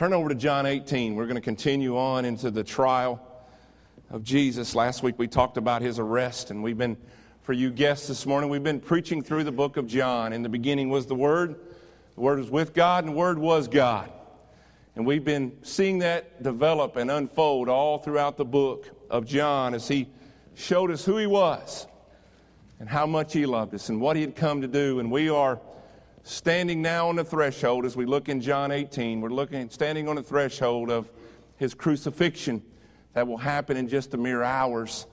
Turn over to John 18. We're going to continue on into the trial of Jesus. Last week we talked about his arrest, and we've been, for you guests this morning, we've been preaching through the book of John. In the beginning was the Word, the Word was with God, and the Word was God. And we've been seeing that develop and unfold all throughout the book of John as he showed us who he was and how much he loved us and what he had come to do. And we are standing now on the threshold as we look in John 18. We're looking, standing on the threshold of his crucifixion that will happen in just a mere hours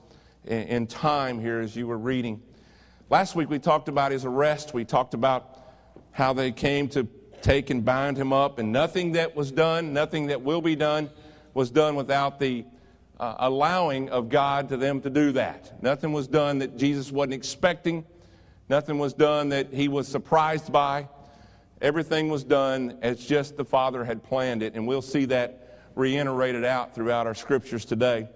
in time here as you were reading. Last week we talked about his arrest. We talked about how they came to take and bind him up, and nothing that was done, nothing that will be done, was done without the uh, allowing of God to them to do that. Nothing was done that Jesus wasn't expecting. Nothing was done that he was surprised by. Everything was done as just the Father had planned it, and we'll see that reiterated out throughout our scriptures today.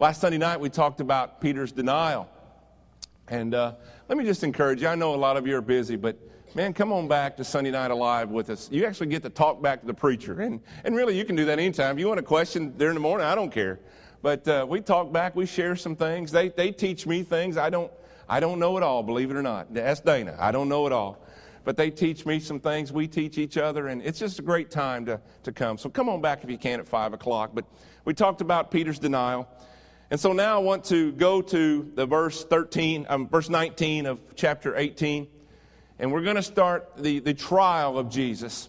Last Sunday night, we talked about Peter's denial. And uh, let me just encourage you I know a lot of you are busy, but man, come on back to Sunday Night Alive with us. You actually get to talk back to the preacher. And, and really, you can do that anytime. If you want a question during the morning, I don't care. But uh, we talk back, we share some things. They, they teach me things I don't I don't know it all, believe it or not. Ask Dana. I don't know it all. But they teach me some things. We teach each other, and it's just a great time to, to come. So come on back if you can at 5 o'clock. But we talked about Peter's denial. And so now I want to go to the verse 13, um, verse 19 of chapter 18. And we're going to start the, the trial of Jesus.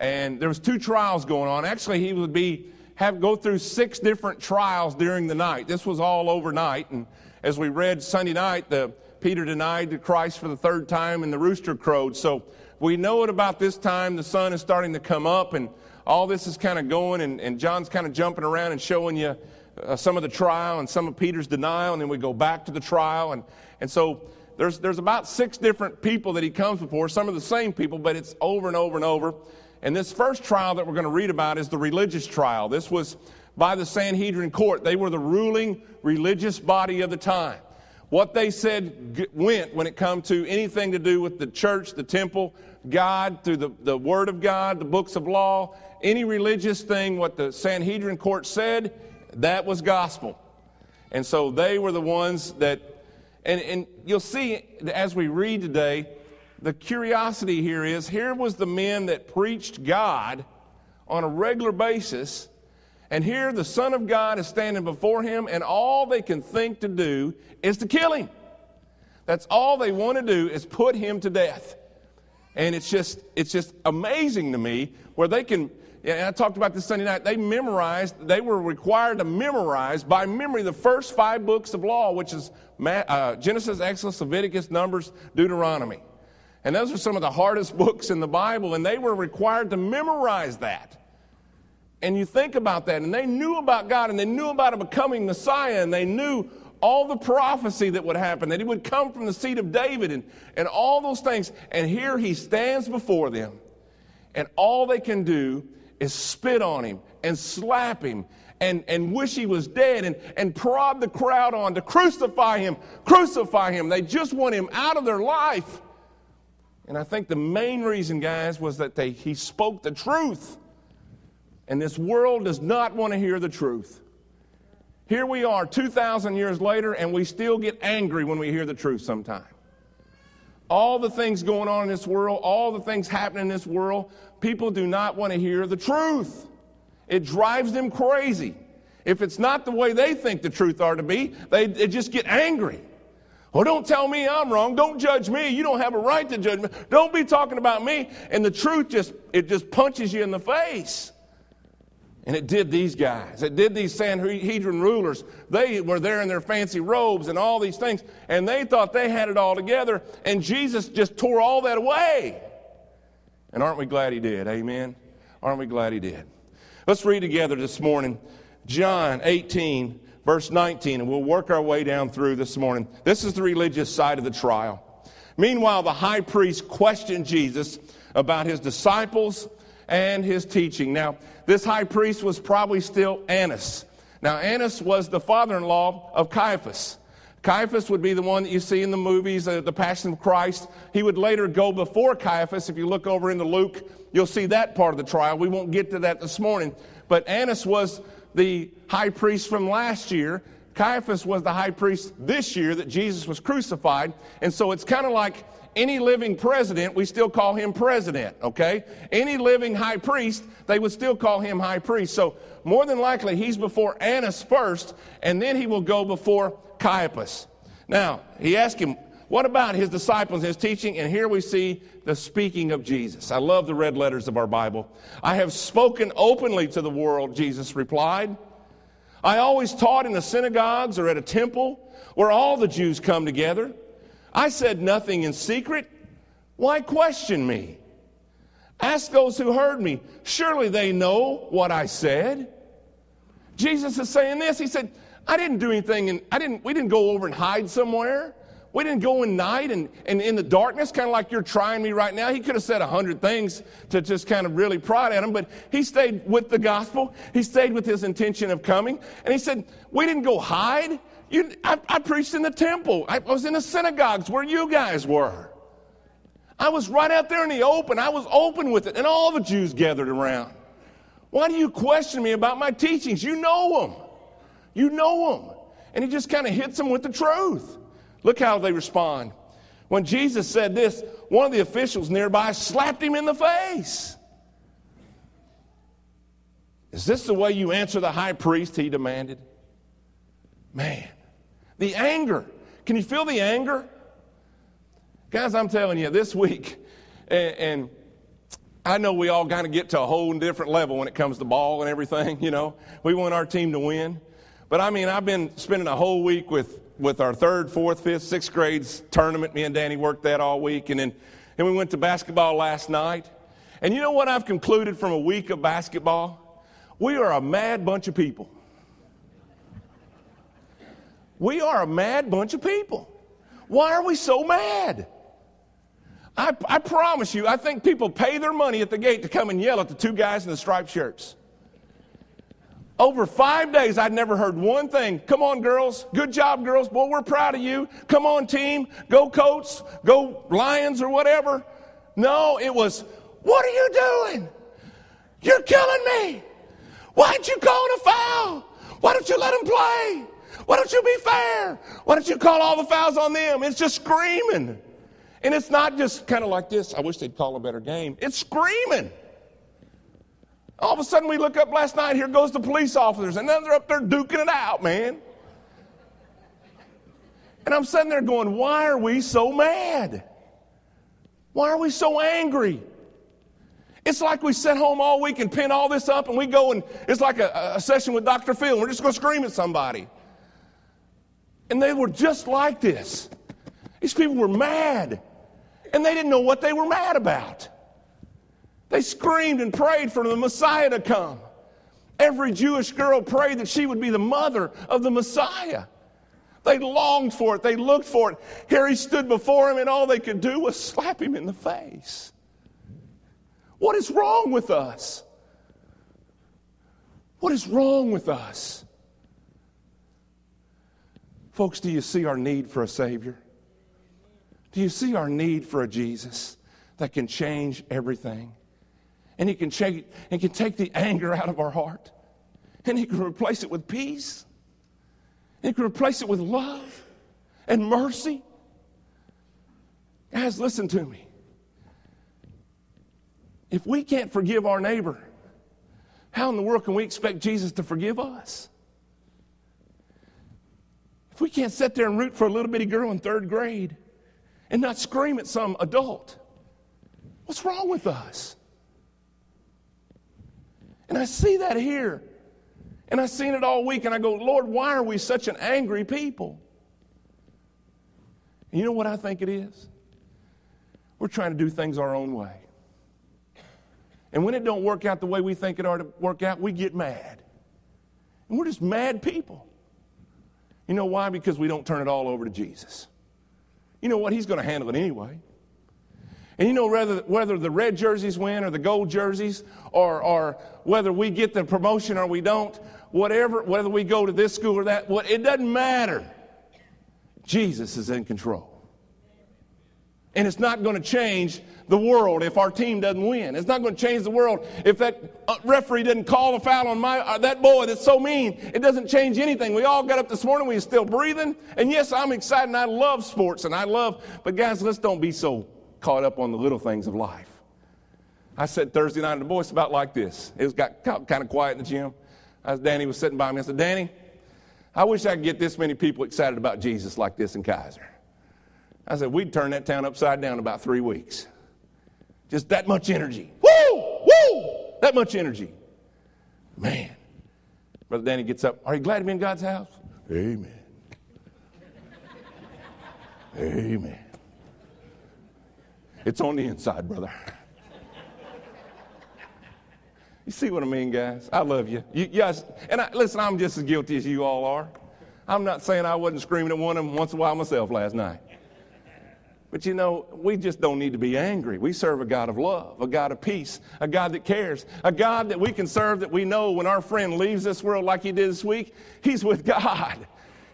And there was two trials going on. Actually, he would be have go through six different trials during the night. This was all overnight. And as we read Sunday night, the, Peter denied Christ for the third time and the rooster crowed. So we know it about this time. The sun is starting to come up and all this is kind of going and, and John's kind of jumping around and showing you uh, some of the trial and some of Peter's denial. And then we go back to the trial. And, and so there's, there's about six different people that he comes before, some of the same people, but it's over and over and over. And this first trial that we're going to read about is the religious trial. This was by the Sanhedrin court. They were the ruling religious body of the time. What they said went when it come to anything to do with the church, the temple, God, through the, the Word of God, the books of law, any religious thing, what the Sanhedrin court said, that was gospel. And so they were the ones that, and, and you'll see as we read today, the curiosity here is here was the men that preached God on a regular basis and here the Son of God is standing before him, and all they can think to do is to kill him. That's all they want to do is put him to death. And it's just, it's just amazing to me where they can, and I talked about this Sunday night, they memorized, they were required to memorize by memory the first five books of law, which is uh, Genesis, Exodus, Leviticus, Numbers, Deuteronomy. And those are some of the hardest books in the Bible, and they were required to memorize that. And you think about that, and they knew about God, and they knew about a becoming Messiah, and they knew all the prophecy that would happen, that he would come from the seed of David, and, and all those things. And here he stands before them, and all they can do is spit on him and slap him and, and wish he was dead and, and prod the crowd on to crucify him, crucify him. They just want him out of their life. And I think the main reason, guys, was that they, he spoke the truth. And this world does not want to hear the truth. Here we are 2,000 years later, and we still get angry when we hear the truth sometimes. All the things going on in this world, all the things happening in this world, people do not want to hear the truth. It drives them crazy. If it's not the way they think the truth ought to be, they, they just get angry. Oh, don't tell me I'm wrong. Don't judge me. You don't have a right to judge me. Don't be talking about me. And the truth just, it just punches you in the face. And it did these guys. It did these Sanhedrin rulers. They were there in their fancy robes and all these things, and they thought they had it all together, and Jesus just tore all that away. And aren't we glad he did? Amen. Aren't we glad he did? Let's read together this morning John 18, verse 19, and we'll work our way down through this morning. This is the religious side of the trial. Meanwhile, the high priest questioned Jesus about his disciples and his teaching. Now, this high priest was probably still Annas. Now, Annas was the father in law of Caiaphas. Caiaphas would be the one that you see in the movies, uh, The Passion of Christ. He would later go before Caiaphas. If you look over into Luke You'll see that part of the trial. We won't get to that this morning. But Annas was the high priest from last year. Caiaphas was the high priest this year that Jesus was crucified. And so it's kind of like any living president, we still call him president, okay? Any living high priest, they would still call him high priest. So more than likely, he's before Annas first, and then he will go before Caiaphas. Now, he asked him, what about his disciples, his teaching? And here we see the speaking of Jesus. I love the red letters of our Bible. I have spoken openly to the world, Jesus replied. I always taught in the synagogues or at a temple where all the Jews come together. I said nothing in secret. Why question me? Ask those who heard me. Surely they know what I said. Jesus is saying this. He said, I didn't do anything, and I didn't, we didn't go over and hide somewhere. We didn't go in night and, and in the darkness, kind of like you're trying me right now. He could have said a hundred things to just kind of really prod at him, but he stayed with the gospel. He stayed with his intention of coming. And he said, We didn't go hide. You, I, I preached in the temple. I was in the synagogues where you guys were. I was right out there in the open. I was open with it, and all the Jews gathered around. Why do you question me about my teachings? You know them. You know them. And he just kind of hits them with the truth. Look how they respond. When Jesus said this, one of the officials nearby slapped him in the face. Is this the way you answer the high priest? He demanded. Man, the anger. Can you feel the anger? Guys, I'm telling you, this week, and, and I know we all kind of get to a whole different level when it comes to ball and everything, you know. We want our team to win. But I mean, I've been spending a whole week with with our third, fourth, fifth, sixth grades tournament. Me and Danny worked that all week. And then and we went to basketball last night. And you know what I've concluded from a week of basketball? We are a mad bunch of people. We are a mad bunch of people. Why are we so mad? I, I promise you, I think people pay their money at the gate to come and yell at the two guys in the striped shirts. Over five days, I'd never heard one thing. Come on, girls. Good job, girls. Boy, we're proud of you. Come on, team. Go, Colts. Go, Lions, or whatever. No, it was, what are you doing? You're killing me. Why'd you call a foul? Why don't you let them play? Why don't you be fair? Why don't you call all the fouls on them? It's just screaming. And it's not just kind of like this. I wish they'd call a better game. It's screaming. All of a sudden, we look up last night, here goes the police officers, and then they're up there duking it out, man. And I'm sitting there going, why are we so mad? Why are we so angry? It's like we sit home all week and pin all this up, and we go and it's like a, a session with Dr. Phil, we're just going to scream at somebody. And they were just like this. These people were mad, and they didn't know what they were mad about. They screamed and prayed for the Messiah to come. Every Jewish girl prayed that she would be the mother of the Messiah. They longed for it, they looked for it. Here he stood before him, and all they could do was slap him in the face. What is wrong with us? What is wrong with us? Folks, do you see our need for a Savior? Do you see our need for a Jesus that can change everything? And he can take, and can take the anger out of our heart. And he can replace it with peace. And he can replace it with love and mercy. Guys, listen to me. If we can't forgive our neighbor, how in the world can we expect Jesus to forgive us? If we can't sit there and root for a little bitty girl in third grade and not scream at some adult, what's wrong with us? And I see that here. And I've seen it all week, and I go, Lord, why are we such an angry people? And you know what I think it is? We're trying to do things our own way. And when it don't work out the way we think it ought to work out, we get mad. And we're just mad people. You know why? Because we don't turn it all over to Jesus. You know what? He's going to handle it anyway. And you know, whether, whether the red jerseys win or the gold jerseys, or, or whether we get the promotion or we don't, whatever, whether we go to this school or that, what, it doesn't matter. Jesus is in control. And it's not going to change the world if our team doesn't win. It's not going to change the world if that uh, referee doesn't call a foul on my uh, that boy that's so mean. It doesn't change anything. We all got up this morning. We're still breathing. And yes, I'm excited and I love sports and I love. But guys, let's don't be so caught up on the little things of life. I said Thursday night, and the voice about like this. It was got kind of quiet in the gym. As Danny was sitting by me, I said, Danny, I wish I could get this many people excited about Jesus like this in Kaiser. I said, we'd turn that town upside down in about three weeks. Just that much energy. Woo! Woo! That much energy. Man. Brother Danny gets up. Are you glad to be in God's house? Amen. Amen. It's on the inside, brother. You see what I mean, guys? I love you. you yes, and I, listen, I'm just as guilty as you all are. I'm not saying I wasn't screaming at one of them once in a while myself last night. But you know, we just don't need to be angry. We serve a God of love, a God of peace, a God that cares, a God that we can serve that we know when our friend leaves this world like he did this week, he's with God.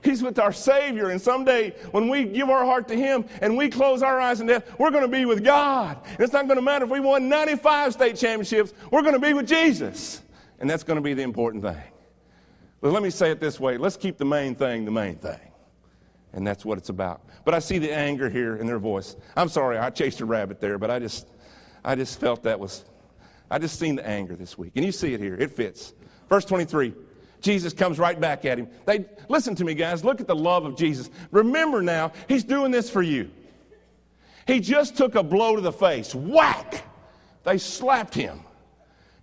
He's with our Savior. And someday, when we give our heart to Him and we close our eyes in death, we're going to be with God. And it's not going to matter if we won 95 state championships, we're going to be with Jesus. And that's going to be the important thing. But let me say it this way let's keep the main thing the main thing. And that's what it's about. But I see the anger here in their voice. I'm sorry, I chased a rabbit there, but I just, I just felt that was, I just seen the anger this week. And you see it here, it fits. Verse 23. Jesus comes right back at him. They listen to me, guys. Look at the love of Jesus. Remember now, he's doing this for you. He just took a blow to the face. Whack! They slapped him.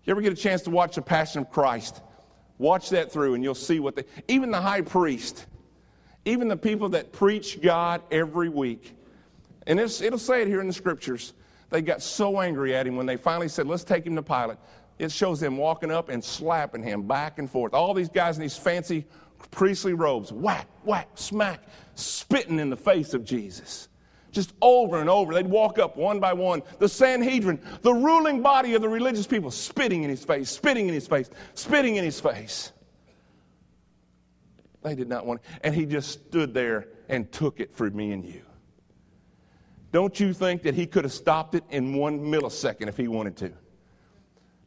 You ever get a chance to watch the Passion of Christ? Watch that through, and you'll see what they. Even the high priest even the people that preach God every week, and it'll say it here in the scriptures, they got so angry at him when they finally said, Let's take him to Pilate. It shows them walking up and slapping him back and forth. All these guys in these fancy priestly robes, whack, whack, smack, spitting in the face of Jesus. Just over and over. They'd walk up one by one. The Sanhedrin, the ruling body of the religious people, spitting in his face, spitting in his face, spitting in his face. They did not want it. And he just stood there and took it for me and you. Don't you think that he could have stopped it in one millisecond if he wanted to?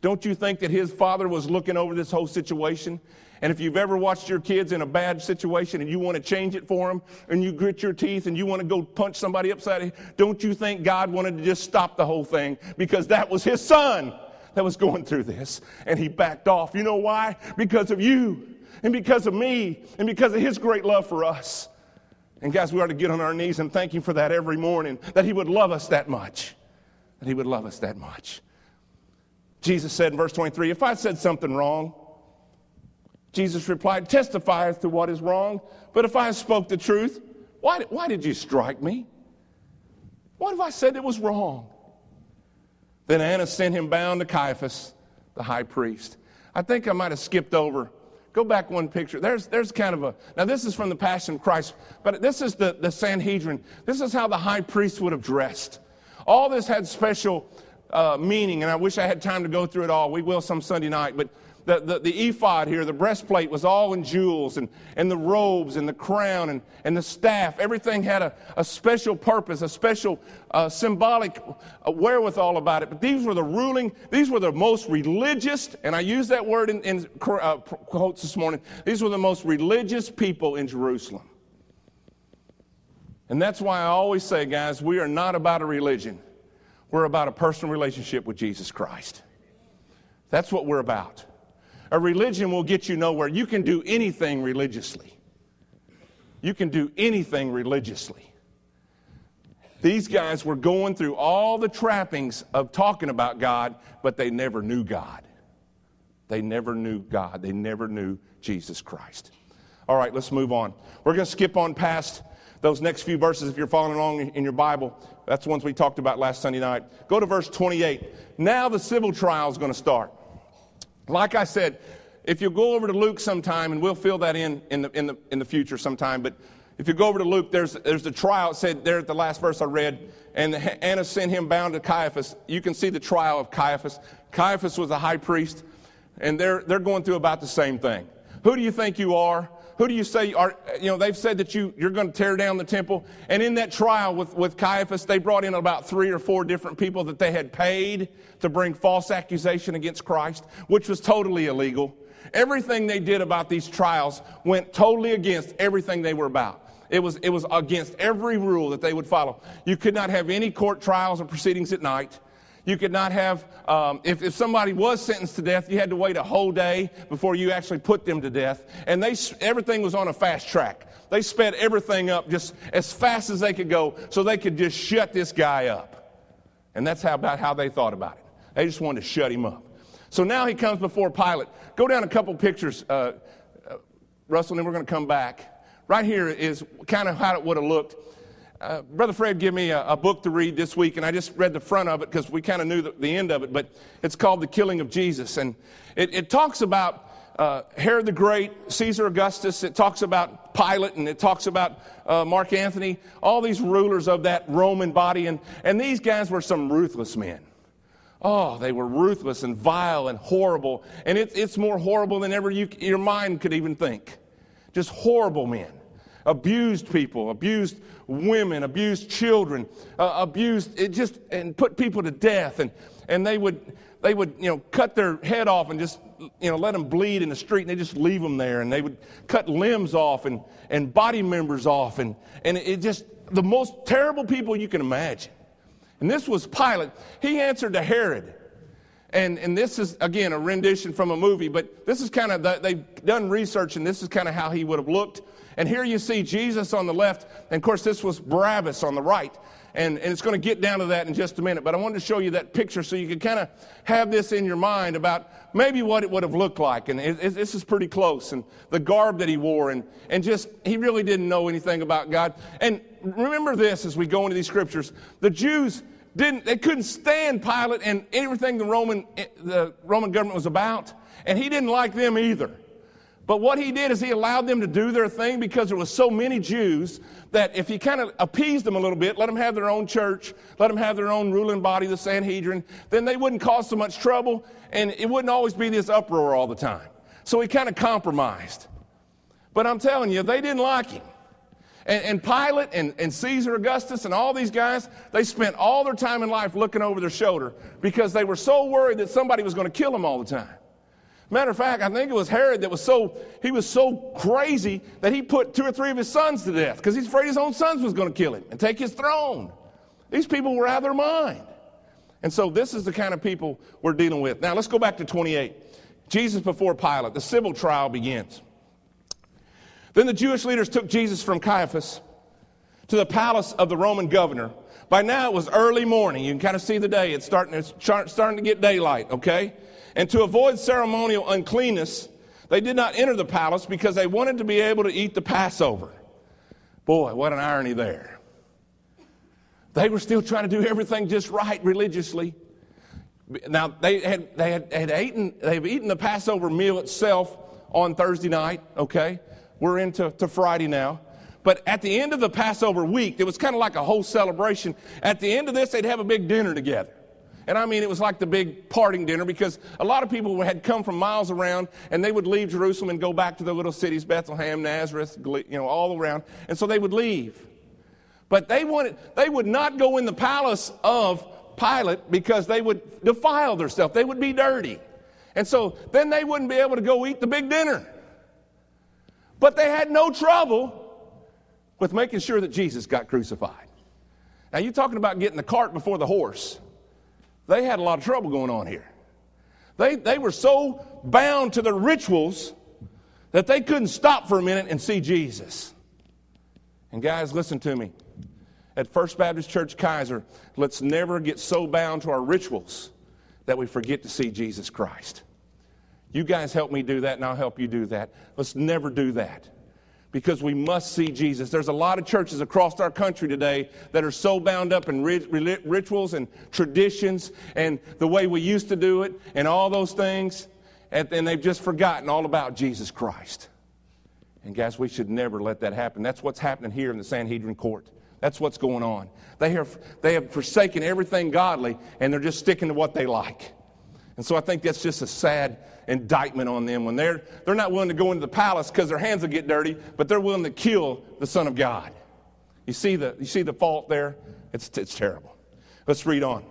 Don't you think that his father was looking over this whole situation? And if you've ever watched your kids in a bad situation and you want to change it for them and you grit your teeth and you want to go punch somebody upside, don't you think God wanted to just stop the whole thing because that was his son that was going through this and he backed off? You know why? Because of you and because of me and because of His great love for us. And guys, we ought to get on our knees and thank Him for that every morning, that He would love us that much. That He would love us that much. Jesus said in verse 23 If I said something wrong, Jesus replied, Testifieth to what is wrong, but if I spoke the truth, why, why did you strike me? What if I said it was wrong? Then Annas sent him bound to Caiaphas, the high priest. I think I might have skipped over Go back one picture. There's, there's kind of a, now this is from the Passion of Christ, but this is the, the Sanhedrin. This is how the high priest would have dressed. All this had special uh, meaning, and I wish I had time to go through it all. We will some Sunday night, but the, the, the, ephod here, the breastplate was all in jewels, and, and the robes, and the crown, and, and the staff. Everything had a, a special purpose, a special uh, symbolic uh, wherewithal about it. But these were the ruling, these were the most religious, and I use that word in, in uh, quotes this morning. These were the most religious people in Jerusalem. And that's why I always say, guys, we are not about a religion. We're about a personal relationship with Jesus Christ. That's what we're about. A religion will get you nowhere. You can do anything religiously. You can do anything religiously. These guys were going through all the trappings of talking about God, but they never knew God. They never knew God. They never knew Jesus Christ. All right, let's move on. We're going to skip on past those next few verses if you're following along in your Bible. That's the ones we talked about last Sunday night. Go to verse 28. Now the civil trial is going to start. Like I said, if you go over to Luke sometime, and we'll fill that in in the, in the, in the future sometime, but if you go over to Luke, there's, there's the trial. It said there at the last verse I read, and Annas sent him bound to Caiaphas. You can see the trial of Caiaphas. Caiaphas was a high priest, and they're, they're going through about the same thing. Who do you think you are? Who do you say are, you know, they've said that you, you're going to tear down the temple. And in that trial with, with Caiaphas, they brought in about three or four different people that they had paid to bring false accusation against Christ, which was totally illegal. Everything they did about these trials went totally against everything they were about. It was, it was against every rule that they would follow. You could not have any court trials or proceedings at night. You could not have, um, if, if somebody was sentenced to death, you had to wait a whole day before you actually put them to death. And they, everything was on a fast track. They sped everything up just as fast as they could go so they could just shut this guy up. And that's how, about how they thought about it. They just wanted to shut him up. So now he comes before Pilate. Go down a couple pictures, uh, uh, Russell, and then we're going to come back. Right here is kind of how it would have looked uh, Brother Fred gave me a, a, book to read this week, and I just read the front of it because we kind of knew the, the, end of it, but it's called The Killing of Jesus. And it, it talks about uh, Herod the Great, Caesar Augustus, it talks about Pilate, and it talks about uh, Mark Anthony, all these rulers of that Roman body. And, and these guys were some ruthless men. Oh, they were ruthless and vile and horrible. And it, it's more horrible than ever you, your mind could even think. Just horrible men abused people, abused women, abused children, uh, abused it just and put people to death, and and they would they would you know cut their head off and just you know let them bleed in the street, and they just leave them there, and they would cut limbs off and and body members off, and and it just the most terrible people you can imagine. And this was Pilate. He answered to Herod. And, and this is, again, a rendition from a movie, but this is kind of, the, they've done research, and this is kind of how he would have looked. And here you see Jesus on the left, and of course, this was Barabbas on the right. And, and it's going to get down to that in just a minute, but I wanted to show you that picture so you could kind of have this in your mind about maybe what it would have looked like. And it, it, this is pretty close, and the garb that he wore, and, and just, he really didn't know anything about God. And remember this as we go into these scriptures the Jews didn't, they couldn't stand Pilate and everything the Roman, eh, the Roman government was about, and he didn't like them either. But what he did is he allowed them to do their thing because there was so many Jews that if he kind of appeased them a little bit, let them have their own church, let them have their own ruling body, the Sanhedrin, then they wouldn't cause so much trouble and it wouldn't always be this uproar all the time. So he kind of compromised. But I'm telling you, they didn't like him. And, and Pilate and, and Caesar Augustus and all these guys, they spent all their time in life looking over their shoulder because they were so worried that somebody was going to kill them all the time. Matter of fact, I think it was Herod that was so, he was so crazy that he put two or three of his sons to death because he's afraid his own sons was going to kill him and take his throne. These people were out of their mind. And so this is the kind of people we're dealing with. Now let's go back to 28. Jesus before Pilate. The civil trial begins. Then the Jewish leaders took Jesus from Caiaphas to the palace of the Roman governor. By now it was early morning. You can kind of see the day. It's starting, it's starting to get daylight, okay? And to avoid ceremonial uncleanness, they did not enter the palace because they wanted to be able to eat the Passover. Boy, what an irony there. They were still trying to do everything just right religiously. Now, they had, they had, had eaten, they've eaten the Passover meal itself on Thursday night, okay? We're into to Friday now. But at the end of the Passover week, it was kind of like a whole celebration. At the end of this, they'd have a big dinner together. And I mean, it was like the big parting dinner because a lot of people had come from miles around and they would leave Jerusalem and go back to their little cities, Bethlehem, Nazareth, you know, all around. And so they would leave. But they wanted, they would not go in the palace of Pilate because they would defile themselves. They would be dirty. And so then they wouldn't be able to go eat the big dinner. But they had no trouble with making sure that Jesus got crucified. Now, you're talking about getting the cart before the horse they had a lot of trouble going on here. They, they were so bound to their rituals that they couldn't stop for a minute and see Jesus. And guys, listen to me. At First Baptist Church Kaiser, let's never get so bound to our rituals that we forget to see Jesus Christ. You guys help me do that, and I'll help you do that. Let's never do that because we must see Jesus. There's a lot of churches across our country today that are so bound up in rituals and traditions and the way we used to do it and all those things, and, they've just forgotten all about Jesus Christ. And guys, we should never let that happen. That's what's happening here in the Sanhedrin court. That's what's going on. They have, they have forsaken everything godly and they're just sticking to what they like. And so I think that's just a sad indictment on them when they're, they're not willing to go into the palace because their hands will get dirty, but they're willing to kill the Son of God. You see the, you see the fault there? It's, it's terrible. Let's read on.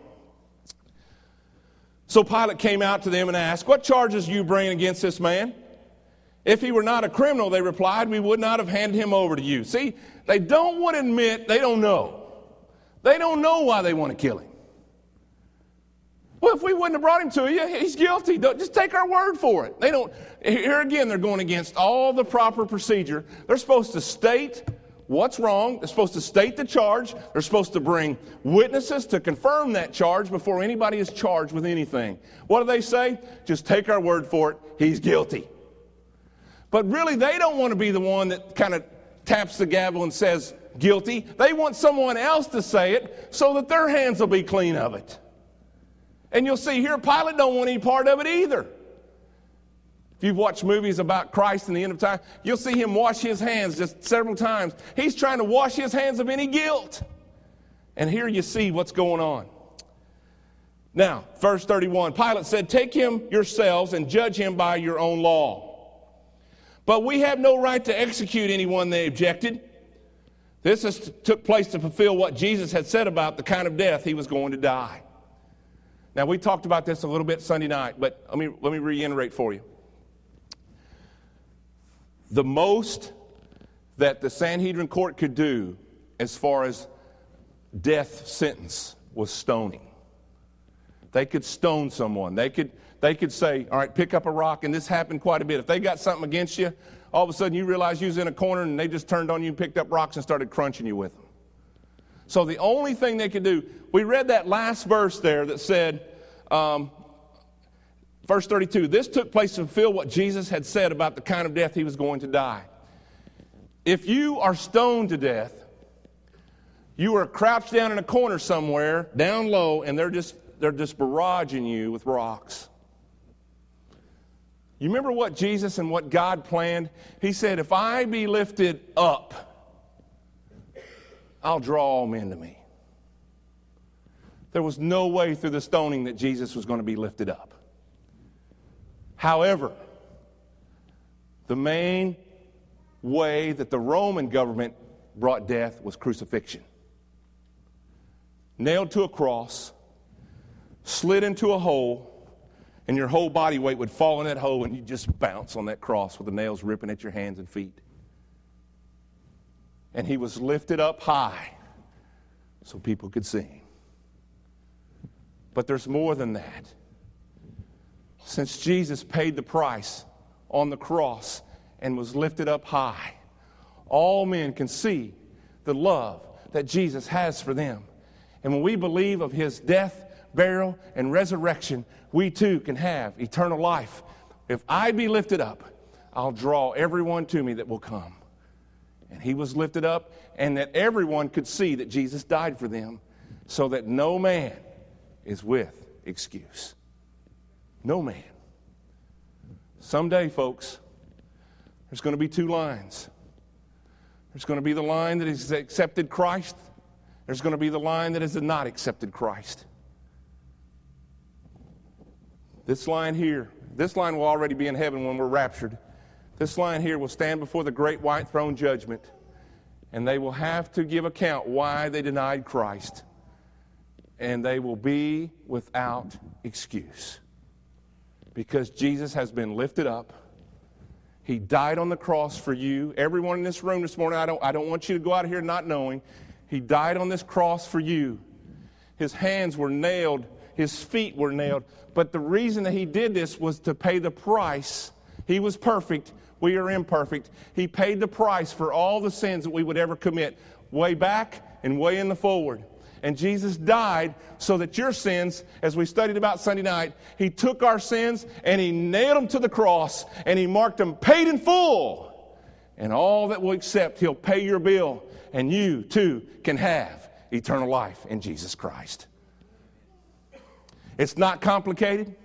So Pilate came out to them and asked, What charges you bring against this man? If he were not a criminal, they replied, we would not have handed him over to you. See, they don't want to admit they don't know. They don't know why they want to kill him. Well, if we wouldn't have brought him to you, he's guilty. Just take our word for it. They don't. Here again, they're going against all the proper procedure. They're supposed to state what's wrong. They're supposed to state the charge. They're supposed to bring witnesses to confirm that charge before anybody is charged with anything. What do they say? Just take our word for it. He's guilty. But really, they don't want to be the one that kind of taps the gavel and says guilty. They want someone else to say it so that their hands will be clean of it. And you'll see here, Pilate don't want any part of it either. If you've watched movies about Christ in the end of time, you'll see him wash his hands just several times. He's trying to wash his hands of any guilt. And here you see what's going on. Now, verse 31 Pilate said, Take him yourselves and judge him by your own law. But we have no right to execute anyone, they objected. This has, took place to fulfill what Jesus had said about the kind of death he was going to die. Now, we talked about this a little bit Sunday night, but let me, let me reiterate for you. The most that the Sanhedrin court could do as far as death sentence was stoning. They could stone someone. They could, they could say, all right, pick up a rock, and this happened quite a bit. If they got something against you, all of a sudden you realize you was in a corner and they just turned on you and picked up rocks and started crunching you with them. So the only thing they could do, we read that last verse there that said, um, verse 32, this took place to fulfill what Jesus had said about the kind of death he was going to die. If you are stoned to death, you are crouched down in a corner somewhere, down low, and they're just, they're just barraging you with rocks. You remember what Jesus and what God planned? He said, If I be lifted up, I'll draw all men to me. There was no way through the stoning that Jesus was going to be lifted up. However, the main way that the Roman government brought death was crucifixion. Nailed to a cross, slid into a hole, and your whole body weight would fall in that hole, and you'd just bounce on that cross with the nails ripping at your hands and feet and he was lifted up high so people could see him. But there's more than that. Since Jesus paid the price on the cross and was lifted up high, all men can see the love that Jesus has for them. And when we believe of his death, burial, and resurrection, we too can have eternal life. If I be lifted up, I'll draw everyone to me that will come and he was lifted up, and that everyone could see that Jesus died for them, so that no man is with excuse. No man. Someday, folks, there's going to be two lines. There's going to be the line that has accepted Christ, there's going to be the line that has not accepted Christ. This line here, this line will already be in heaven when we're raptured. This line here will stand before the great white throne judgment, and they will have to give account why they denied Christ, and they will be without excuse. Because Jesus has been lifted up. He died on the cross for you. Everyone in this room this morning, I don't, I don't want you to go out of here not knowing. He died on this cross for you. His hands were nailed, his feet were nailed. But the reason that he did this was to pay the price. He was perfect we are imperfect. He paid the price for all the sins that we would ever commit, way back and way in the forward. And Jesus died so that your sins, as we studied about Sunday night, He took our sins and He nailed them to the cross and He marked them paid in full. And all that will accept, He'll pay your bill, and you too can have eternal life in Jesus Christ. It's not complicated.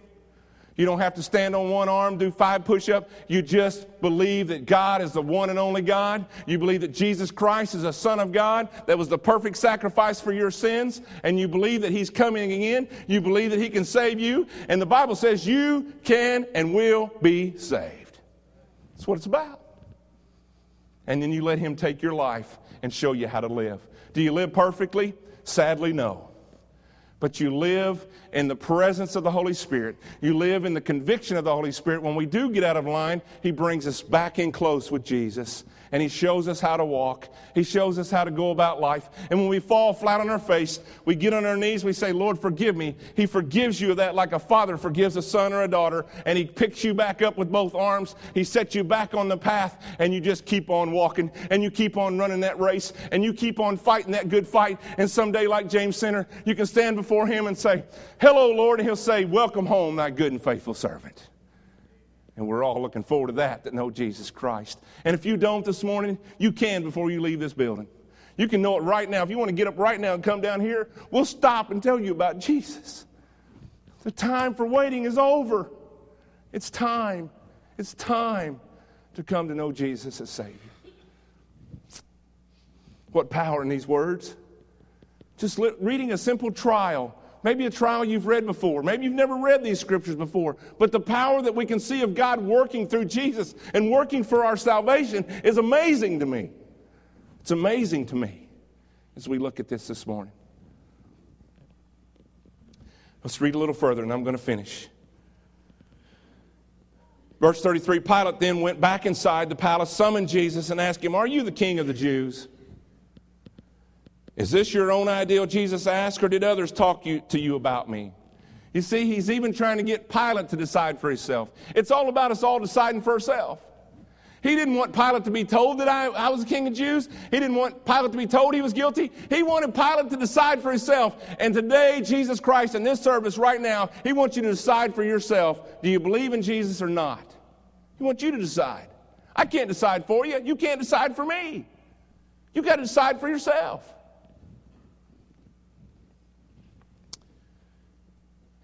You don't have to stand on one arm, do five push ups. You just believe that God is the one and only God. You believe that Jesus Christ is a Son of God that was the perfect sacrifice for your sins. And you believe that He's coming again. You believe that He can save you. And the Bible says you can and will be saved. That's what it's about. And then you let Him take your life and show you how to live. Do you live perfectly? Sadly, no but you live in the presence of the Holy Spirit. You live in the conviction of the Holy Spirit. When we do get out of line, He brings us back in close with Jesus and He shows us how to walk. He shows us how to go about life. And when we fall flat on our face, we get on our knees, we say, Lord, forgive me. He forgives you of that like a father forgives a son or a daughter, and He picks you back up with both arms. He sets you back on the path, and you just keep on walking, and you keep on running that race, and you keep on fighting that good fight. And someday, like James Center, you can stand before Him and say, Hello, Lord, and He'll say, Welcome home, thy good and faithful servant. And we're all looking forward to that, that know Jesus Christ. And if you don't this morning, you can before you leave this building. You can know it right now. If you want to get up right now and come down here, we'll stop and tell you about Jesus. The time for waiting is over. It's time. It's time to come to know Jesus as Savior. What power in these words? Just reading a simple trial maybe a trial you've read before. Maybe you've never read these scriptures before. But the power that we can see of God working through Jesus and working for our salvation is amazing to me. It's amazing to me as we look at this this morning. Let's read a little further and I'm going to finish. Verse 33 Pilate then went back inside the palace, summoned Jesus, and asked him, Are you the king of the Jews? Is this your own ideal, Jesus asked, or did others talk you, to you about me? You see, he's even trying to get Pilate to decide for himself. It's all about us all deciding for ourselves. He didn't want Pilate to be told that I, I was the king of Jews. He didn't want Pilate to be told he was guilty. He wanted Pilate to decide for himself. And today, Jesus Christ, in this service right now, he wants you to decide for yourself do you believe in Jesus or not? He wants you to decide. I can't decide for you. You can't decide for me. You got to decide for yourself.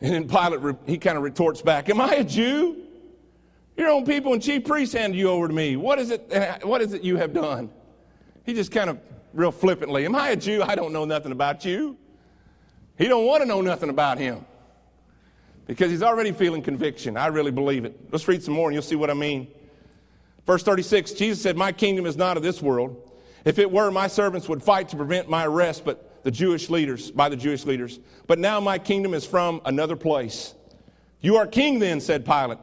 And then Pilate, he kind of retorts back, Am I a Jew? Your own people and chief priests handed you over to me. What is it, what is it you have done? He just kind of real flippantly, Am I a Jew? I don't know nothing about you. He don't want to know nothing about him because he's already feeling conviction. I really believe it. Let's read some more and you'll see what I mean. Verse 36 Jesus said, My kingdom is not of this world. If it were, my servants would fight to prevent my arrest, but the Jewish leaders, by the Jewish leaders. But now my kingdom is from another place. You are king then, said Pilate.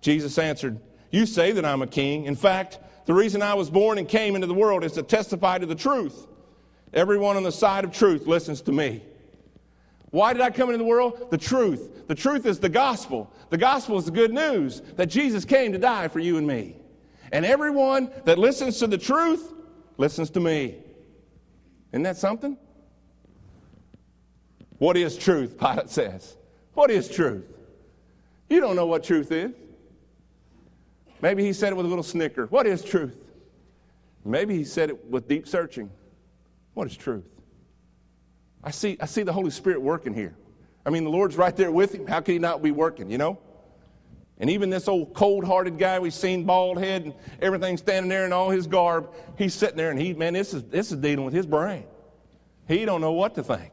Jesus answered, You say that I'm a king. In fact, the reason I was born and came into the world is to testify to the truth. Everyone on the side of truth listens to me. Why did I come into the world? The truth. The truth is the gospel. The gospel is the good news that Jesus came to die for you and me. And everyone that listens to the truth listens to me. Isn't that something? What is truth? Pilate says. What is truth? You don't know what truth is. Maybe he said it with a little snicker. What is truth? Maybe he said it with deep searching. What is truth? I see, I see the Holy Spirit working here. I mean, the Lord's right there with him. How can he not be working, you know? And even this old cold hearted guy we've seen, bald head and everything standing there in all his garb, he's sitting there and he, man, this is, this is dealing with his brain. He don't know what to think.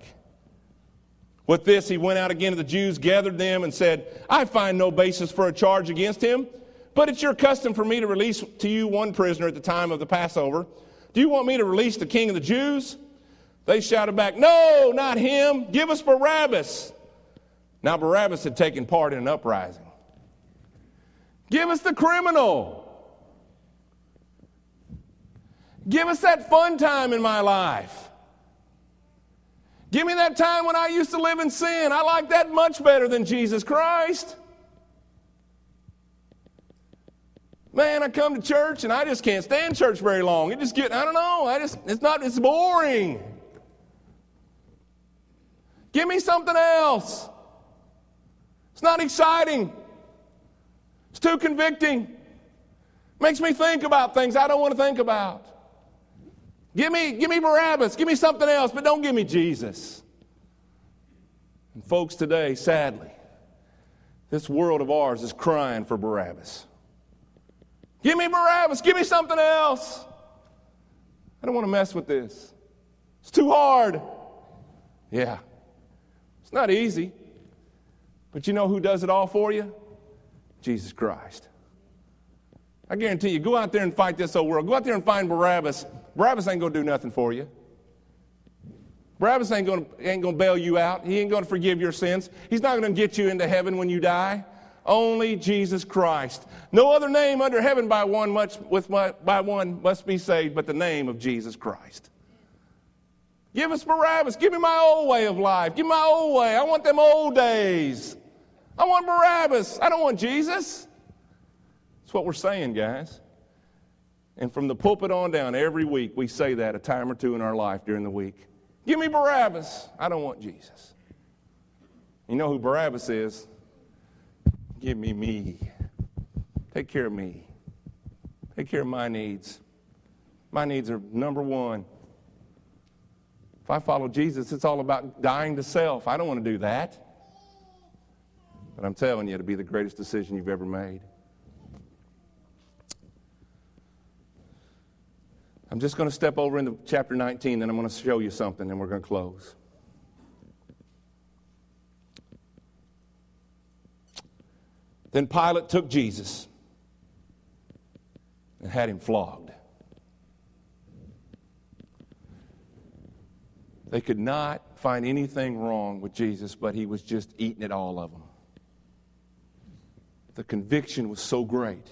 With this, he went out again to the Jews, gathered them, and said, I find no basis for a charge against him, but it's your custom for me to release to you one prisoner at the time of the Passover. Do you want me to release the king of the Jews? They shouted back, No, not him. Give us Barabbas. Now, Barabbas had taken part in an uprising. Give us the criminal. Give us that fun time in my life. Give me that time when I used to live in sin. I like that much better than Jesus Christ. Man, I come to church and I just can't stand church very long. It just get I don't know, I just it's not it's boring. Give me something else. It's not exciting. It's too convicting. Makes me think about things I don't want to think about. Give me, give me Barabbas, give me something else, but don't give me Jesus. And folks, today, sadly, This world of ours is crying for Barabbas. Give me Barabbas. Give me something else. I don't want to mess with this. It's too hard. Yeah. It's not easy. But you know who does it all for you? Jesus Christ. I guarantee you, go out there and fight this old world. Go out there and find Barabbas. Barabbas ain't going to do nothing for you. Barabbas ain't going ain't to bail you out. He ain't going to forgive your sins. He's not going to get you into heaven when you die. Only Jesus Christ. No other name under heaven by one much with my, by one must be saved, but the name of Jesus Christ. Give us Barabbas. Give me my old way of life. Give me my old way. I want them old days. I want Barabbas. I don't want Jesus. That's what we're saying, guys. And from the pulpit on down, every week we say that a time or two in our life during the week. Give me Barabbas. I don't want Jesus. You know who Barabbas is? Give me me. Take care of me. Take care of my needs. My needs are number one. If I follow Jesus, it's all about dying to self. I don't want to do that. But I'm telling you, it'll be the greatest decision you've ever made. I'm just going to step over into chapter 19, and I'm going to show you something, and we're going to close. Then Pilate took Jesus and had him flogged. They could not find anything wrong with Jesus, but he was just eating at all of them. The conviction was so great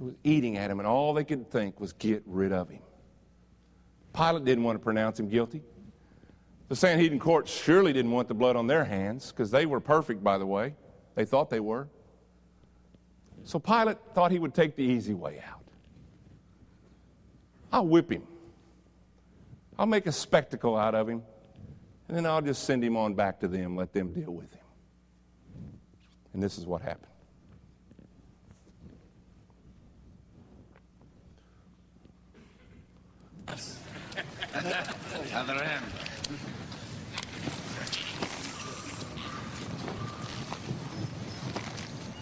was eating at him, and all they could think was get rid of him. Pilate didn't want to pronounce him guilty. The Sanhedrin court surely didn't want the blood on their hands because they were perfect, by the way. They thought they were. So Pilate thought he would take the easy way out. I'll whip him. I'll make a spectacle out of him, and then I'll just send him on back to them, let them deal with him. And this is what happened. Other end.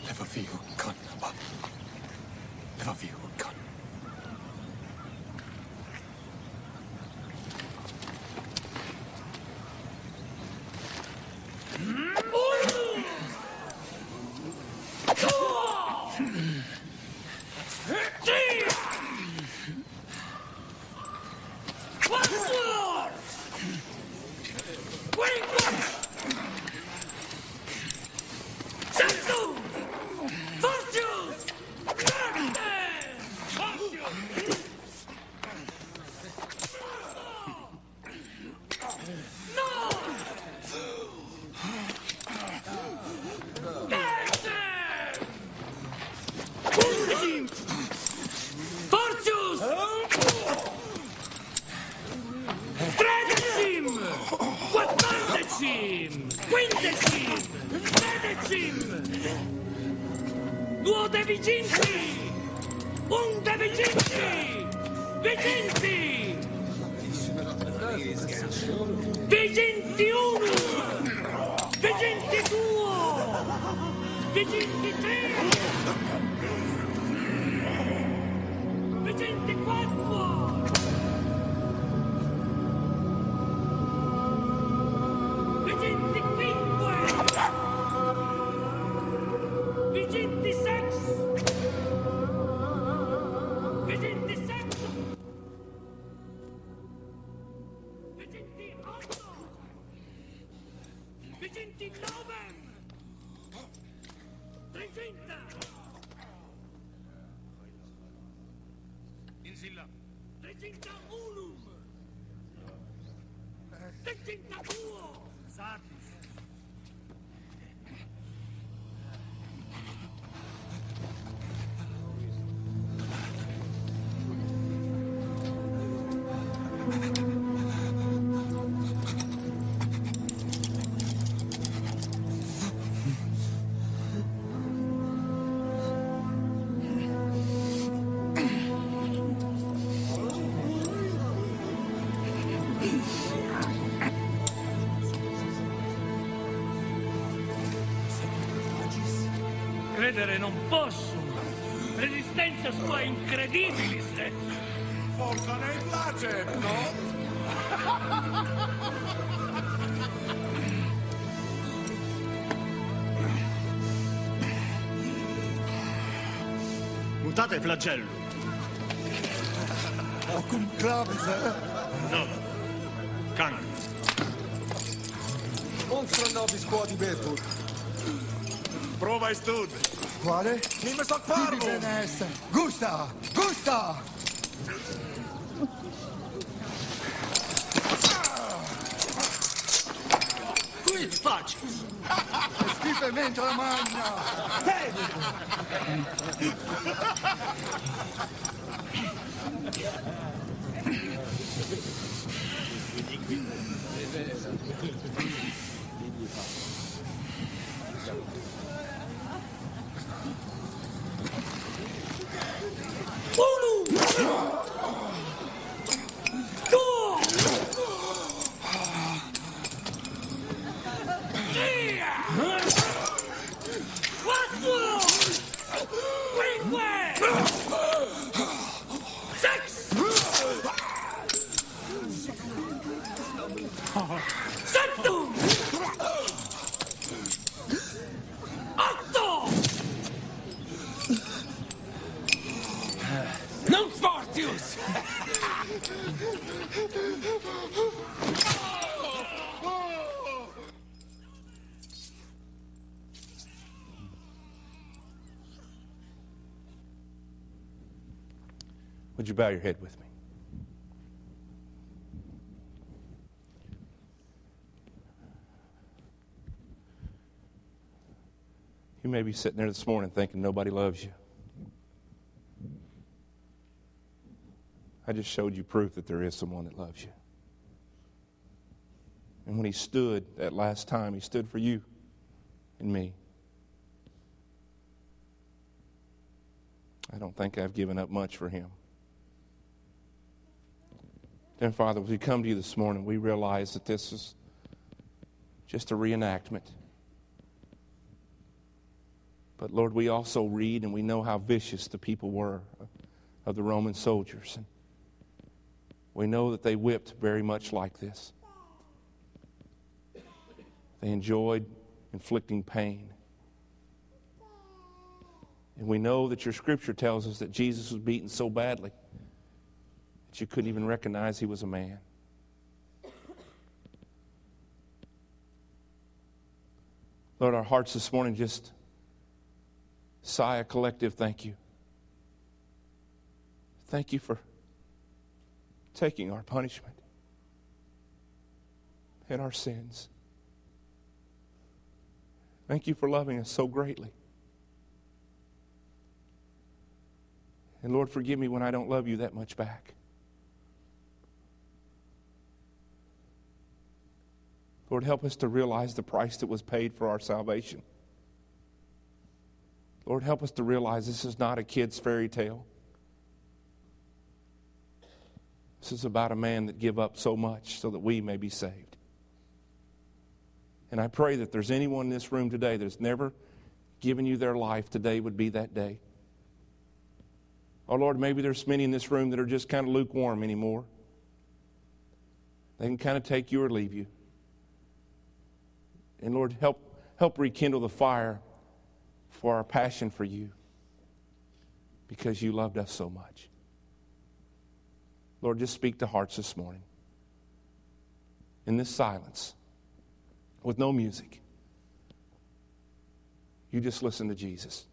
Lever vi hun kan, Abba. Duo! Satis. non posso. Resistenza sua incredibilis. Forza nei placet, no? Mutate flagello. Acum clavis, eh? No. Cancro. Monstra nobis quod ibetur. Prova stud. Quale? Mi me sono parvo! Gusta! Gusta! Qui faccio! Schifo e la magna! Thank you. Would you bow your head with me? You may be sitting there this morning thinking nobody loves you. I just showed you proof that there is someone that loves you. And when he stood that last time, he stood for you and me. I don't think I've given up much for him. Dear Father, as we come to you this morning, we realize that this is just a reenactment. But Lord, we also read and we know how vicious the people were of the Roman soldiers. And we know that they whipped very much like this. They enjoyed inflicting pain. And we know that your scripture tells us that Jesus was beaten so badly you couldn't even recognize he was a man. Lord, our hearts this morning just sigh a collective thank you. Thank you for taking our punishment and our sins. Thank you for loving us so greatly. And Lord, forgive me when I don't love you that much back. Lord, help us to realize the price that was paid for our salvation. Lord, help us to realize this is not a kid's fairy tale. This is about a man that gave up so much so that we may be saved. And I pray that there's anyone in this room today that's never given you their life, today would be that day. Oh, Lord, maybe there's many in this room that are just kind of lukewarm anymore. They can kind of take you or leave you. And Lord, help, help rekindle the fire for our passion for you because you loved us so much. Lord, just speak to hearts this morning. In this silence, with no music, you just listen to Jesus.